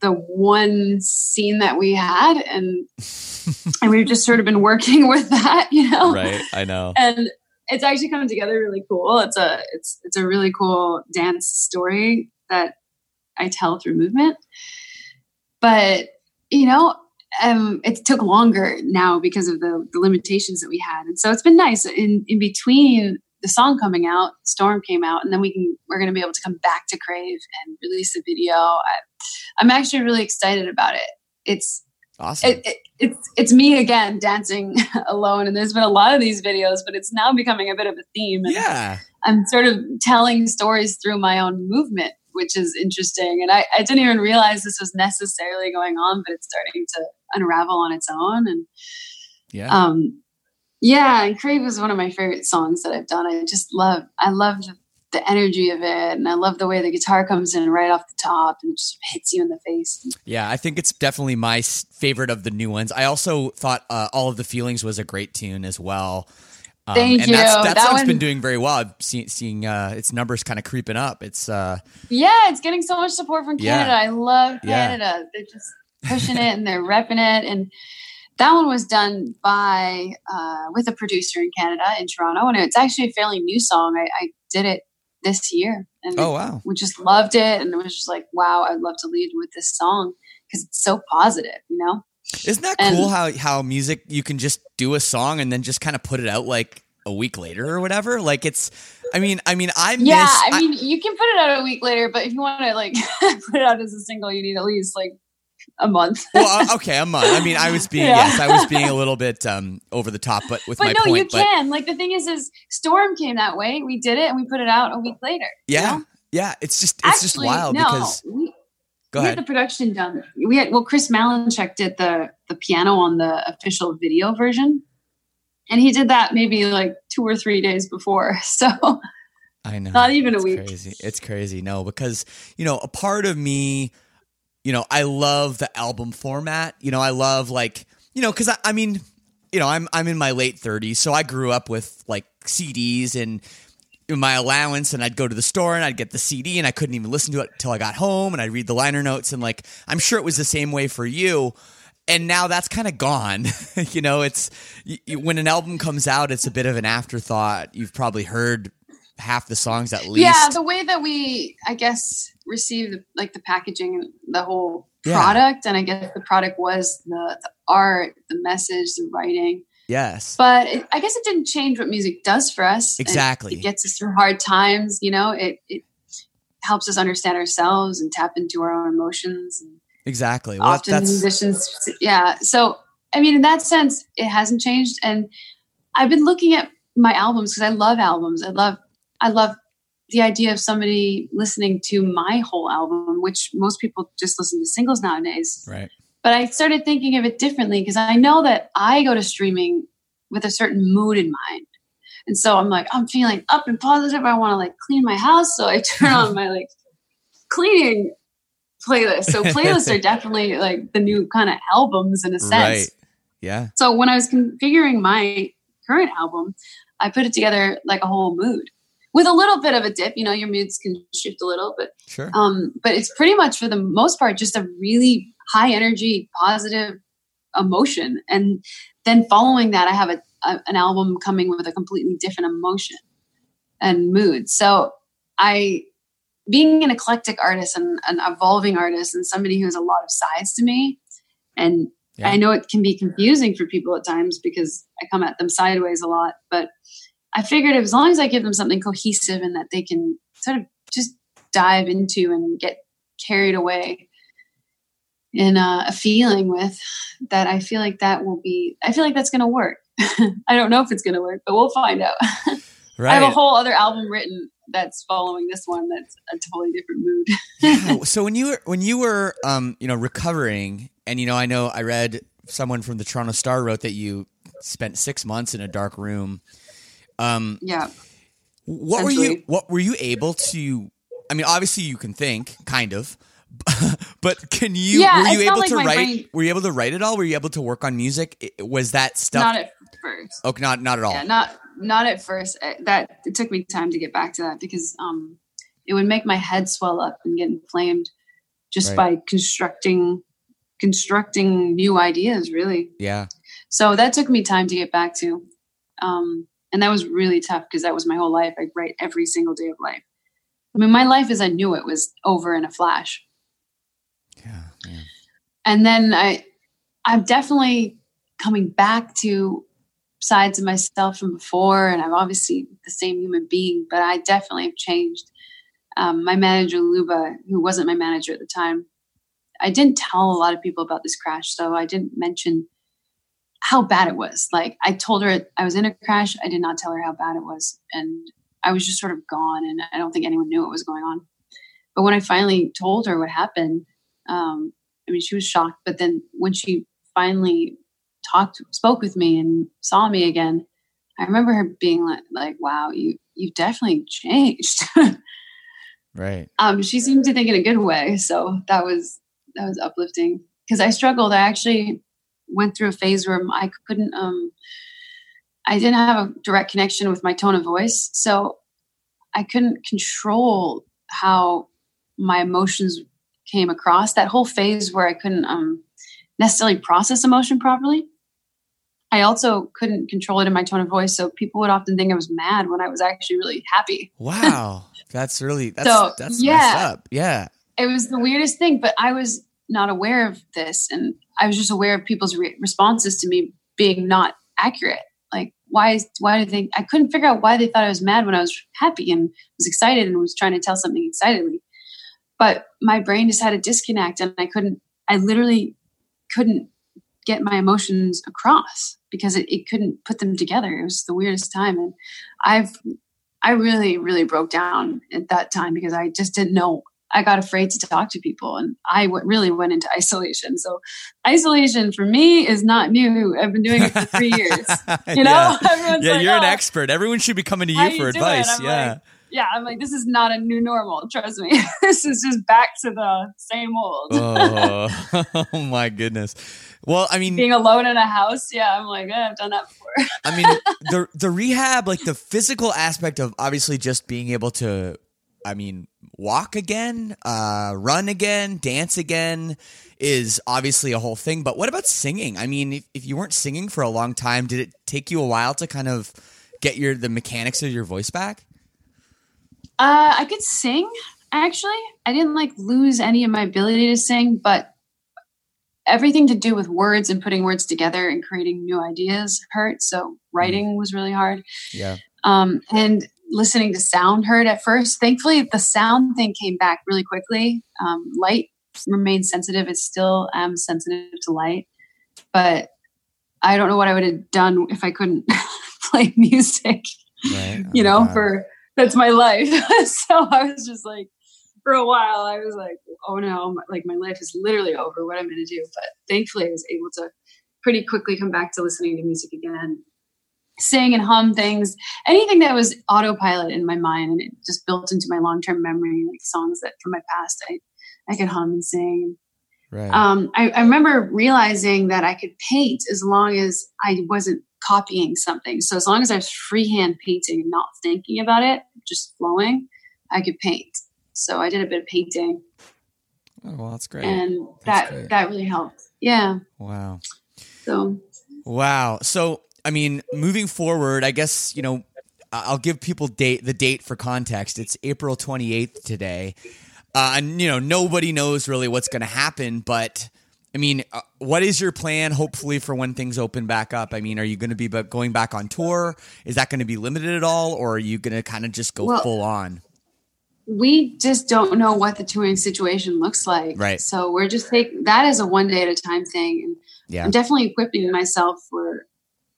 Speaker 3: the one scene that we had and and we've just sort of been working with that you know
Speaker 2: right. I know.
Speaker 3: and it's actually coming together really cool it's a it's it's a really cool dance story that i tell through movement but you know um, it took longer now because of the, the limitations that we had and so it's been nice in in between the song coming out storm came out and then we can we're going to be able to come back to crave and release a video I, i'm actually really excited about it it's
Speaker 2: Awesome.
Speaker 3: it, it, it's it's me again dancing alone and there's been a lot of these videos but it's now becoming a bit of a theme and
Speaker 2: yeah.
Speaker 3: i'm sort of telling stories through my own movement which is interesting and I, I didn't even realize this was necessarily going on but it's starting to unravel on its own and
Speaker 2: Yeah.
Speaker 3: um yeah and crave is one of my favorite songs that i've done i just love i love the, the energy of it and i love the way the guitar comes in right off the top and just hits you in the face
Speaker 2: Yeah, I think it's definitely my favorite of the new ones. I also thought uh, All of the Feelings was a great tune as well. Um,
Speaker 3: Thank
Speaker 2: and That's,
Speaker 3: you.
Speaker 2: that,
Speaker 3: That
Speaker 2: song's
Speaker 3: one-
Speaker 2: been doing very well. I've seen, seeing uh, its numbers kind of creeping up. It's uh,
Speaker 3: Yeah, it's getting so much support from
Speaker 2: Yeah.
Speaker 3: Canada. I love
Speaker 2: Yeah.
Speaker 3: Canada. They're just pushing it and they're repping it. And that one was done by uh, with a producer in Canada in Toronto, and it's actually a fairly new song. I, I did it this year. And
Speaker 2: oh wow,
Speaker 3: we just loved it, and it was just like, wow, I'd love to lead with this song because it's so positive, you know.
Speaker 2: Isn't that and, cool how how music you can just do a song and then just kind of put it out like a week later or whatever? Like it's I mean, I mean, I miss,
Speaker 3: yeah. I mean, you can put it out a week later, but if you want to like put it out as a single, you need at least like a month.
Speaker 2: well, uh, okay, a month. I mean, I was being yeah. yes, I was being a little bit um over the top, but with
Speaker 3: but
Speaker 2: my
Speaker 3: no,
Speaker 2: point.
Speaker 3: you but, can. Like the thing is, is Storm came that way. We did it, and we put it out a week later.
Speaker 2: Yeah,
Speaker 3: you know?
Speaker 2: yeah. It's just it's Actually, just wild
Speaker 3: no,
Speaker 2: because.
Speaker 3: We, Go we had the production done. We had well, Chris Malinchak did the the piano on the official video version, and he did that maybe like two or three days before. So
Speaker 2: I know.
Speaker 3: Not even
Speaker 2: it's
Speaker 3: a week.
Speaker 2: Crazy. It's crazy. No, because you know, a part of me, you know, I love the album format. You know, I love like, you know, because I, I mean, you know, I'm I'm in my late 30s, so I grew up with like CDs and my allowance and I'd go to the store and I'd get the CD and I couldn't even listen to it till I got home and I'd read the liner notes and like I'm sure it was the same way for you and now that's kind of gone you know it's you, when an album comes out it's a bit of an afterthought you've probably heard half the songs at least.
Speaker 3: Yeah, the way that we, I guess, received like the packaging, the whole yeah. product, and I guess the product was the, the art, the message, the writing.
Speaker 2: Yes,
Speaker 3: but it, I guess it didn't change what music does for us.
Speaker 2: Exactly,
Speaker 3: it, it gets us through hard times. You know, it it helps us understand ourselves and tap into our own emotions.
Speaker 2: exactly.
Speaker 3: Well, often that's... musicians, yeah. So I mean, in that sense, it hasn't changed, and I've been looking at my albums because I love albums. I love I love the idea of somebody listening to my whole album, which most people just listen to singles nowadays.
Speaker 2: Right.
Speaker 3: But I started thinking of it differently because I know that I go to streaming with a certain mood in mind. And so I'm like, I'm feeling up and positive. I want to like clean my house. So I turn on my like cleaning playlist. So playlists are definitely like the new kind of albums in a sense. Right.
Speaker 2: Yeah.
Speaker 3: So when I was configuring my current album, I put it together like a whole mood with a little bit of a dip. You know, your moods can shift a little, but
Speaker 2: sure.
Speaker 3: Um, but it's pretty much for the most part just a really high energy, positive emotion, and then following that, I have a, a an album coming with a completely different emotion and mood. So I being an eclectic artist and an evolving artist and somebody who has a lot of sides to me and yeah. i know it can be confusing for people at times because i come at them sideways a lot but I figured as long as I give them something cohesive and that they can sort of just dive into and get carried away in a, a feeling with, that I feel like that will be, I feel like that's going to work. I don't know if it's going to work, but we'll find out. Right. I have a whole other album written that's following this one that's a totally different mood.
Speaker 2: yeah. So when you were when you were um, you know recovering and you know I know I read someone from the Toronto Star wrote that you spent 6 months in a dark room
Speaker 3: um, yeah.
Speaker 2: What were you? What were you able to? I mean, obviously you can think, kind of, but can you?
Speaker 3: Yeah,
Speaker 2: were you able
Speaker 3: like
Speaker 2: to write?
Speaker 3: Brain...
Speaker 2: Were you able to write it all? Were you able to work on music? Was that stuff?
Speaker 3: Not at first.
Speaker 2: Okay, not not at all.
Speaker 3: Yeah, not not at first. Uh, that it took me time to get back to that because um, it would make my head swell up and get inflamed just right. by constructing constructing new ideas. Really.
Speaker 2: Yeah.
Speaker 3: So that took me time to get back to. Um, and that was really tough because that was my whole life. I write every single day of life. I mean, my life as I knew it was over in a flash.
Speaker 2: Yeah. yeah.
Speaker 3: And then I, I'm definitely coming back to sides of myself from before, and I'm obviously the same human being, but I definitely have changed. Um, my manager Luba, who wasn't my manager at the time, I didn't tell a lot of people about this crash, so I didn't mention how bad it was. Like I told her I was in a crash. I did not tell her how bad it was. And I was just sort of gone and I don't think anyone knew what was going on. But when I finally told her what happened, um, I mean, she was shocked. But then when she finally talked, spoke with me and saw me again, I remember her being like, like wow, you, you've definitely changed.
Speaker 2: right.
Speaker 3: Um, she seemed to think in a good way. So that was, that was uplifting because I struggled. I actually, went through a phase where I couldn't um I didn't have a direct connection with my tone of voice. So I couldn't control how my emotions came across. That whole phase where I couldn't um necessarily process emotion properly. I also couldn't control it in my tone of voice, so people would often think I was mad when I was actually really happy.
Speaker 2: Wow, that's really that's
Speaker 3: So,
Speaker 2: that's
Speaker 3: yeah.
Speaker 2: messed up. Yeah,
Speaker 3: It was the weirdest thing, but I was not aware of this, and I was just aware of people's re- responses to me being not accurate. Like, why? is- Why do they? I couldn't figure out why they thought I was mad when I was happy and was excited and was trying to tell something excitedly. But my brain just had a disconnect, and I couldn't. I literally couldn't get my emotions across because it, it couldn't put them together. It was the weirdest time, and I've I really really broke down at that time because I just didn't know. I got afraid to talk to people, and I w- really went into isolation. So, isolation for me is not new. I've been doing it for three years. You know,
Speaker 2: yeah, yeah
Speaker 3: like,
Speaker 2: you're an
Speaker 3: "Oh,
Speaker 2: expert. Everyone should be coming to you
Speaker 3: you
Speaker 2: for
Speaker 3: doing?"
Speaker 2: advice. Yeah,
Speaker 3: like, yeah, I'm like, this is not a new normal. Trust me, this is just back to the same old.
Speaker 2: oh, oh my goodness. Well, I mean,
Speaker 3: Being alone in a house, yeah, I'm like, eh, I've done that before.
Speaker 2: I mean, the the rehab, like the physical aspect of obviously just being able to, I mean, walk again, uh, run again, dance again, is obviously a whole thing. But what about singing? I mean, if, if you weren't singing for a long time, did it take you a while to kind of get your the mechanics of your voice back?
Speaker 3: Uh, I could sing actually. I didn't like lose any of my ability to sing, but everything to do with words and putting words together and creating new ideas hurt. So writing was really hard.
Speaker 2: Yeah,
Speaker 3: Um, and listening to sound heard at first. Thankfully, the sound thing came back really quickly. Um, light remains sensitive. It still am sensitive to light, but I don't know what I would have done if I couldn't play music
Speaker 2: right.
Speaker 3: you
Speaker 2: Oh,
Speaker 3: know, for that's my life. so I was just like, for a while, I was like, oh no, my- like my life is literally over. What I'm going to do? But thankfully, I was able to pretty quickly come back to listening to music again, sing and hum things, anything that was autopilot in my mind, and it just built into my long term memory, like songs that from my past, I I could hum and sing.
Speaker 2: right.
Speaker 3: Um, I, I remember realizing that I could paint as long as I wasn't copying something. So as long as I was freehand painting and not thinking about it, just flowing, I could paint. So I did a bit of painting,
Speaker 2: oh, well, that's great.
Speaker 3: and
Speaker 2: That's
Speaker 3: that
Speaker 2: great.
Speaker 3: that really helped. Yeah.
Speaker 2: wow.
Speaker 3: So
Speaker 2: Wow. So, I mean, moving forward, I guess, you know, I'll give people date the date for context. It's April 28th today. Uh, and, you know, nobody knows really what's going to happen, but I mean, uh, what is your plan hopefully for when things open back up? I mean, are you going to be going back on tour? Is that going to be limited at all or are you going to kind of just go
Speaker 3: Well-
Speaker 2: full on?
Speaker 3: we just don't know what the touring situation looks like.
Speaker 2: Right.
Speaker 3: So we're just taking that as a one day at a time thing. And
Speaker 2: Yeah.
Speaker 3: I'm definitely equipping myself for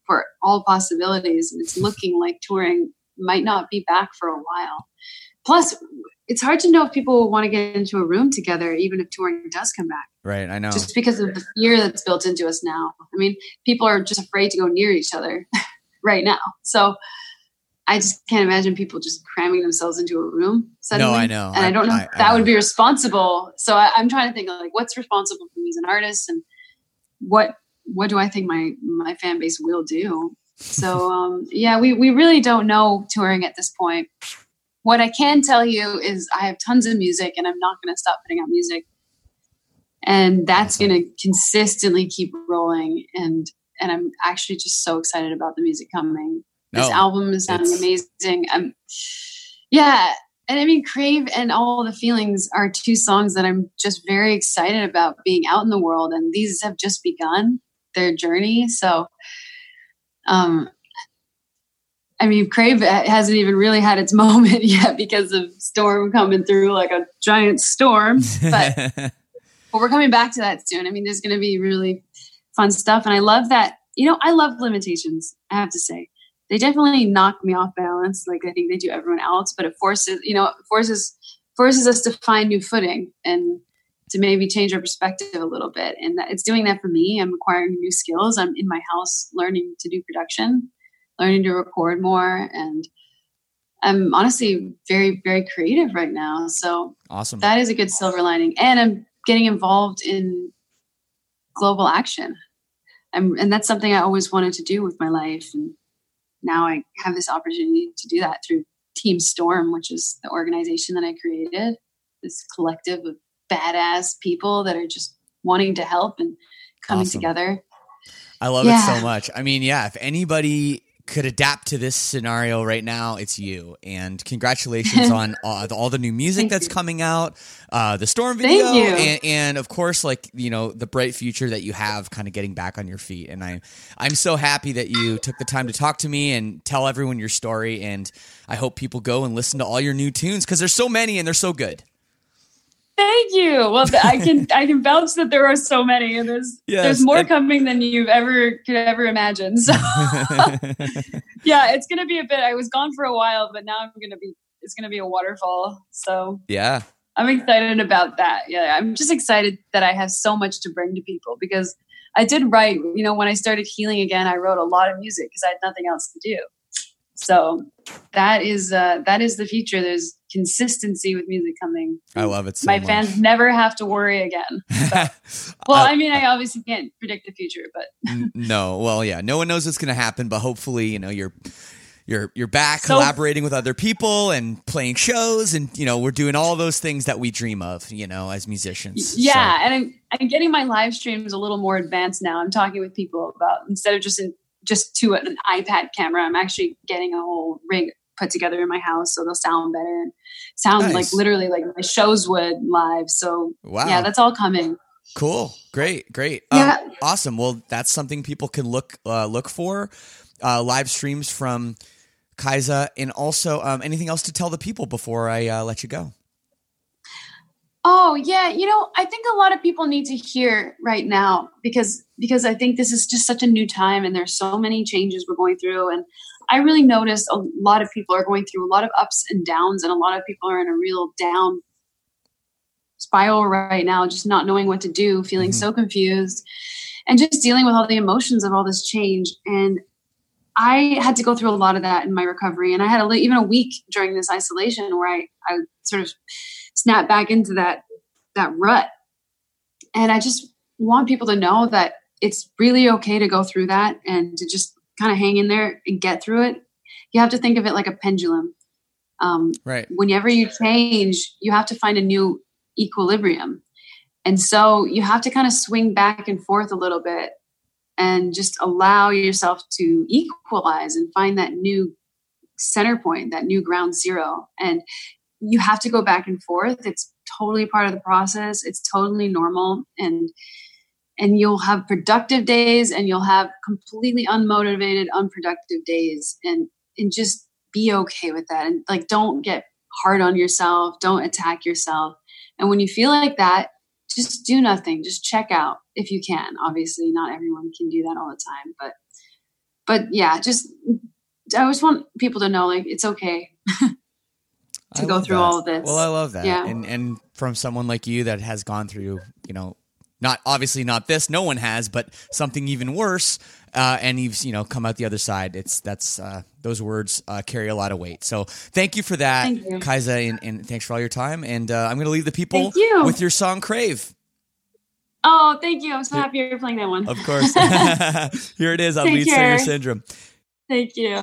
Speaker 3: for all possibilities. And it's looking like touring might not be back for a while. Plus, it's hard to know if people will want to get into a room together, even if touring does come back,
Speaker 2: Right. I know.
Speaker 3: just because of the fear that's built into us now. I mean, people are just afraid to go near each other right now. So I just can't imagine people just cramming themselves into a room suddenly.
Speaker 2: No, I know.
Speaker 3: And I,
Speaker 2: I-
Speaker 3: don't know
Speaker 2: I-
Speaker 3: if
Speaker 2: I
Speaker 3: that
Speaker 2: know.
Speaker 3: would be responsible. So I, I'm trying to think of like what's responsible for me as an artist and what what do I think my my fan base will do. So um, yeah, we we really don't know touring at this point. What I can tell you is I have tons of music and I'm not going to stop putting out music. And that's going to consistently keep rolling and and I'm actually just so excited about the music coming. This album is sounding amazing. Um, yeah, and I mean, Crave and All the Feelings are two songs that I'm just very excited about being out in the world, and these have just begun their journey. So, um, I mean, Crave hasn't even really had its moment yet because of Storm coming through like a giant storm, but but we're coming back to that soon. I mean, there's going to be really fun stuff, and I love that. You know, I love limitations. I have to say, they definitely knock me off balance, like I think they do everyone else. But it forces, you know, it forces forces us to find new footing and to maybe change our perspective a little bit. And that, it's doing that for me. I'm acquiring new skills. I'm in my house learning to do production, learning to record more, and I'm honestly very, very creative right now. So
Speaker 2: awesome.
Speaker 3: that is a good silver lining and i'm getting involved in global action I'm, and that's something i always wanted to do with my life and now i have this opportunity to do that through team storm which is the organization that i created this collective of badass people that are just wanting to help and coming
Speaker 2: Awesome.
Speaker 3: together
Speaker 2: I love
Speaker 3: Yeah.
Speaker 2: it so much. I mean, yeah, if anybody could adapt to this scenario right now, it's you. And congratulations on uh, all the new music that's coming out, uh, the Storm
Speaker 3: Thank
Speaker 2: video,
Speaker 3: you.
Speaker 2: And, and of course, like you know, the bright future that you have, kind of getting back on your feet. And I, I'm so happy that you took the time to talk to me and tell everyone your story. And I hope people go and listen to all your new tunes because there's so many and they're so good.
Speaker 3: Thank you. Well, I can I can vouch that there are so many, and there's
Speaker 2: Yes,
Speaker 3: there's more
Speaker 2: and-
Speaker 3: coming than you've ever could ever imagine. So yeah, it's gonna be a bit. I was gone for a while, but now I'm gonna be. It's gonna be a waterfall. So
Speaker 2: yeah,
Speaker 3: I'm excited about that. Yeah, I'm just excited that I have so much to bring to people because I did write. You know, when I started healing again, I wrote a lot of music because I had nothing else to do. So that is uh, that is the future. There's consistency with music coming.
Speaker 2: I love it so
Speaker 3: My
Speaker 2: much.
Speaker 3: fans never have to worry again. Well, I mean, I obviously can't predict the future, but
Speaker 2: no well yeah no one knows what's going to happen but hopefully you know you're you're you're back
Speaker 3: So-
Speaker 2: collaborating with other people and playing shows and you know we're doing all those things that we dream of you know as musicians
Speaker 3: yeah, and I'm I'm getting my live streams a little more advanced now. I'm talking with people about instead of just in, just to an iPad camera, I'm actually getting a whole rig put together in my house so they'll sound better and sound
Speaker 2: Nice.
Speaker 3: like literally like my shows would live. So
Speaker 2: wow
Speaker 3: yeah, that's all coming.
Speaker 2: cool great great
Speaker 3: Yeah.
Speaker 2: um, awesome well that's something people can look uh, look for uh, live streams from Kiesza and also um, anything else to tell the people before I uh, let you go
Speaker 3: Oh yeah, you know, I think a lot of people need to hear right now because because I think this is just such a new time and there's so many changes we're going through. And I really noticed a lot of people are going through a lot of ups and downs and a lot of people are in a real down spiral right now just not knowing what to do, feeling
Speaker 2: Mhm.
Speaker 3: so confused and just dealing with all the emotions of all this change. And I had to go through a lot of that in my recovery. And I had a, even a week during this isolation where I I sort of snap back into that that rut. And i just want people to know that it's really okay to go through that and to just kind of hang in there and get through it. You have to think of it like a pendulum. Um,
Speaker 2: right.
Speaker 3: whenever you change you have to find a new equilibrium. And so you have to kind of swing back and forth a little bit and just allow yourself to equalize and find that new center point that new ground zero. And you have to go back and forth. It's totally part of the process. It's totally normal. And and you'll have productive days and you'll have completely unmotivated unproductive days. And and just be okay with that. And like don't get hard on yourself. Don't attack yourself. And when you feel like that just do nothing. Just check out if you can. Obviously not everyone can do that all the time but but yeah just i always want people to know like it's okay to
Speaker 2: I
Speaker 3: go through
Speaker 2: that.
Speaker 3: all of this.
Speaker 2: Well, I love that.
Speaker 3: Yeah.
Speaker 2: And and from someone like you that has gone through, you know, not obviously not this, no one has, but something even worse, uh, and you've you know come out the other side. It's that's uh, those words uh, carry a lot of weight. So thank you for that,
Speaker 3: Thank you.
Speaker 2: Kiesza, and, and thanks for all your time. And uh, I'm going to leave the people
Speaker 3: you.
Speaker 2: with your song "Crave."
Speaker 3: oh thank you i'm so happy you're playing that one
Speaker 2: Of course, here it is on
Speaker 3: Take
Speaker 2: Lead Singer. Syndrome.
Speaker 3: thank you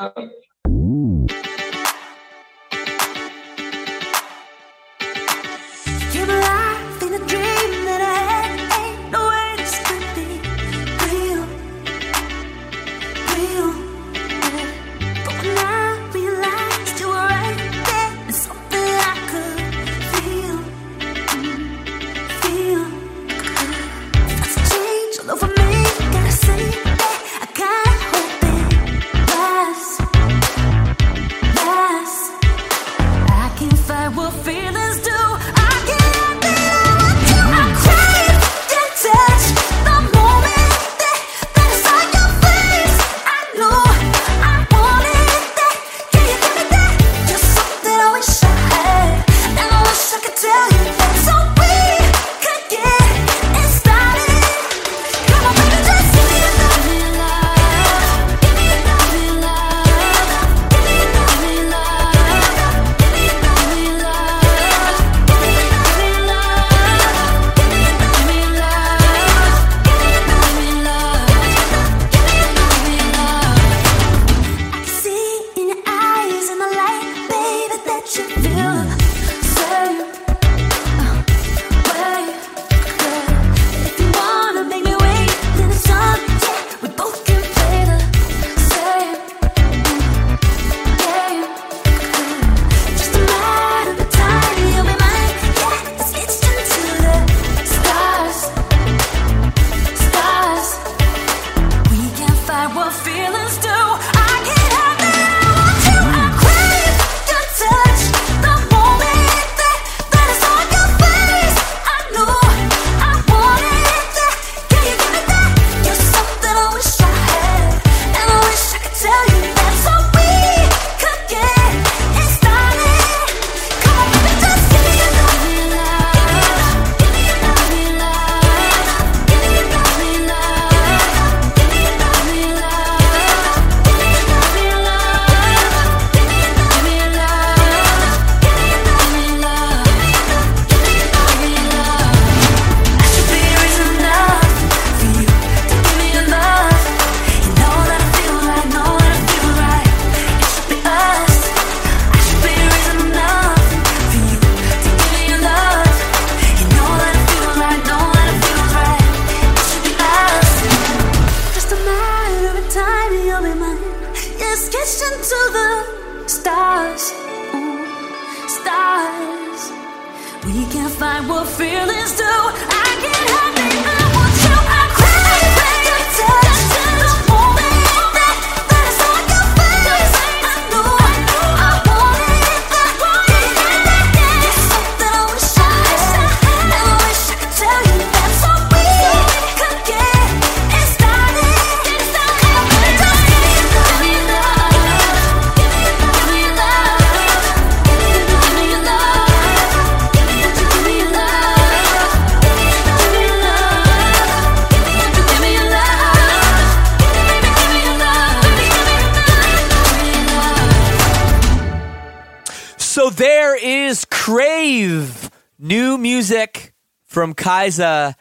Speaker 1: Kiesza.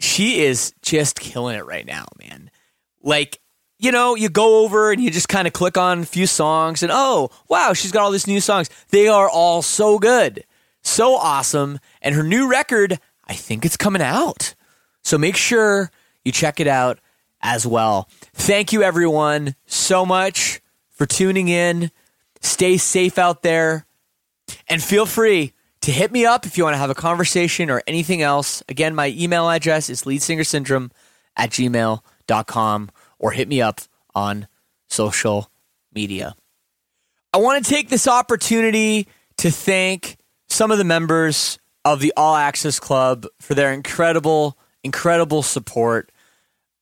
Speaker 1: She is just killing it right now, man. Like, you know, you go over and you just kind of click on a few songs and oh, wow, she's got all these new songs. They are all so good, so awesome. And her new record, I think it's coming out. So make sure you check it out as well. Thank you, everyone, so much for tuning in. Stay safe out there. And feel free to hit me up if you want to have a conversation or anything else. Again, my email address is leadsingersyndrome at gmail.com or hit me up on social media. I want to take this opportunity to thank some of the members of the All Access Club for their incredible, incredible support.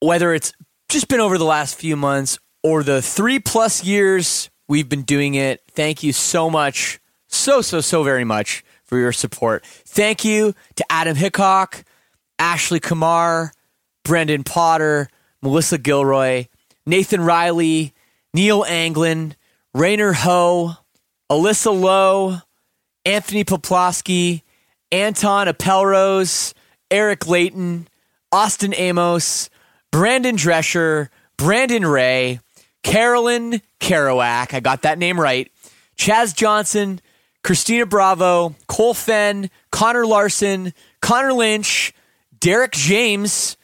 Speaker 1: Whether it's just been over the last few months or the three plus years we've been doing it, thank you so much, so, so, so very much for your support. Thank you to Adam Hickok, Ashley Kamar, Brendan Potter, Melissa Gilroy, Nathan Riley, Neil Anglin, Rainer Ho, Alyssa Lowe, Anthony Poplowski, Anton Appelrose, Eric Layton, Austin Amos, Brandon Drescher, Brandon Ray, Carolyn Kerouac, I got that name right, Chaz Johnson, Christina Bravo, Cole Fenn, Connor Larson, Connor Lynch, Derek James,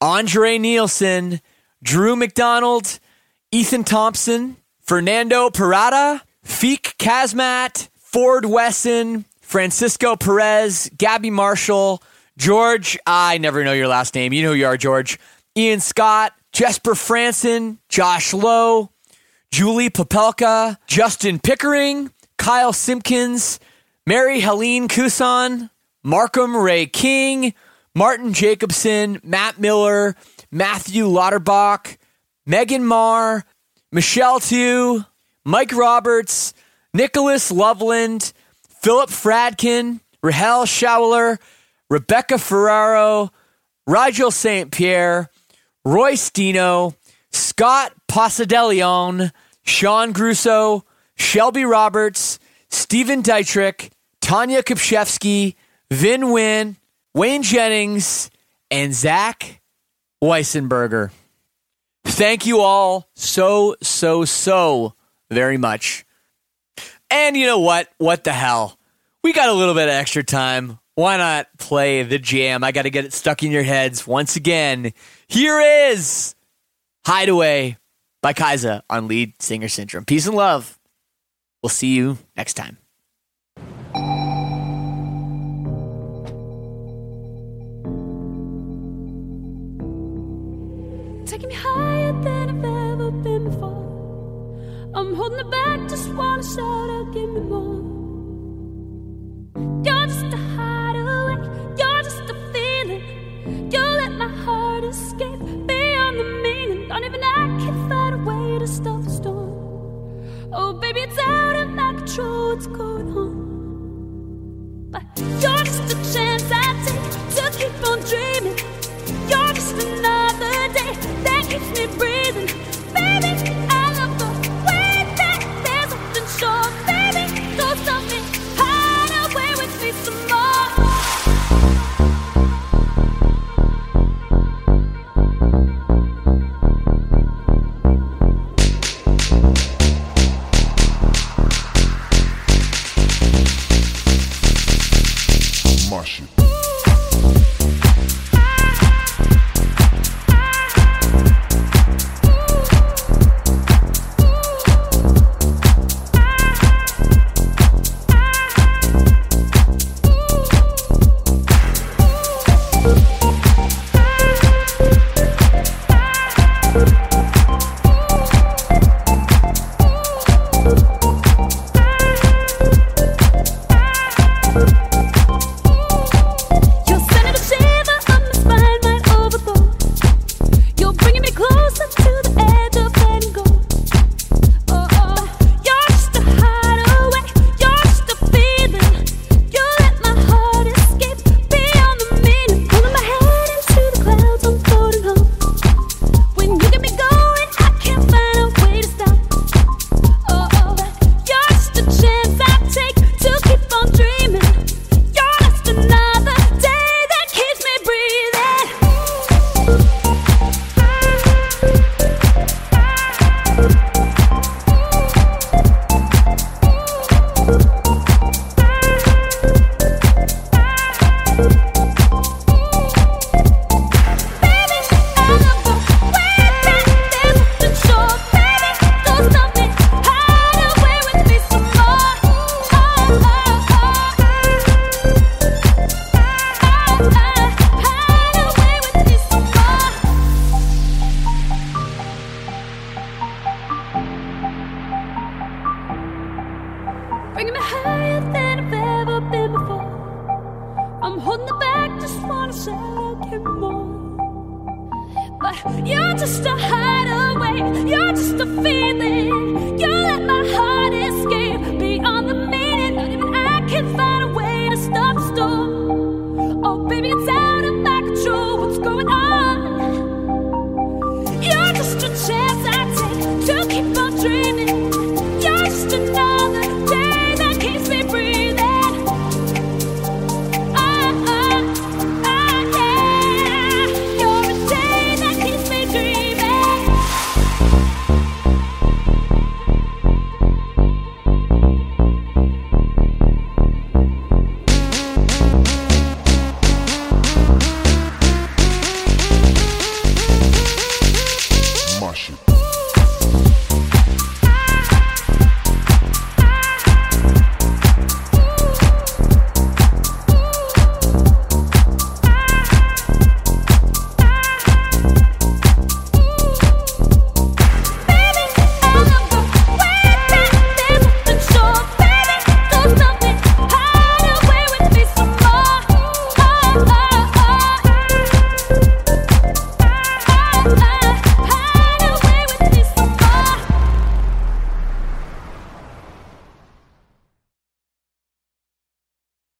Speaker 1: Andre Nielsen, Drew McDonald, Ethan Thompson, Fernando Parada, Feek Kazmat, Ford Wesson, Francisco Perez, Gabby Marshall, George, I never know your last name. You know who you are, George. Ian Scott, Jesper Franson, Josh Lowe, Julie Papelka, Justin Pickering, Kyle Simpkins, Mary Helene Kusan, Markham Ray King, Martin Jacobson, Matt Miller, Matthew Lauterbach, Megan Marr, Michelle Tu, Mike Roberts, Nicholas Loveland, Philip Fradkin, Rahel Schauler, Rebecca Ferraro, Rigel St. Pierre, Roy Stino, Scott Pasadelion, Sean Grusso, Shelby Roberts, Stephen Dietrich, Tanya Kopchevsky, Vin Wynn, Wayne Jennings, and Zach Weissenberger. Thank you all so, so, so very much. And you know what? What the hell? We got a little bit of extra time. Why not play the jam? I got to get it stuck in your heads once again. Here is Hideaway by Kiesza on Lead Singer Syndrome. Peace and love. We'll see you next time.
Speaker 4: Taking me higher than I've ever been before. I'm holding it back, just wanna shout out, give me more. You're just a hideaway, you're just a feeling. You let my heart escape beyond the meaning. Don't even I a way to stop the storm. Oh, baby, it's out of my control what's going on. But you're just a chance I take to keep on dreaming. You're just another day that keeps me breathing. Baby,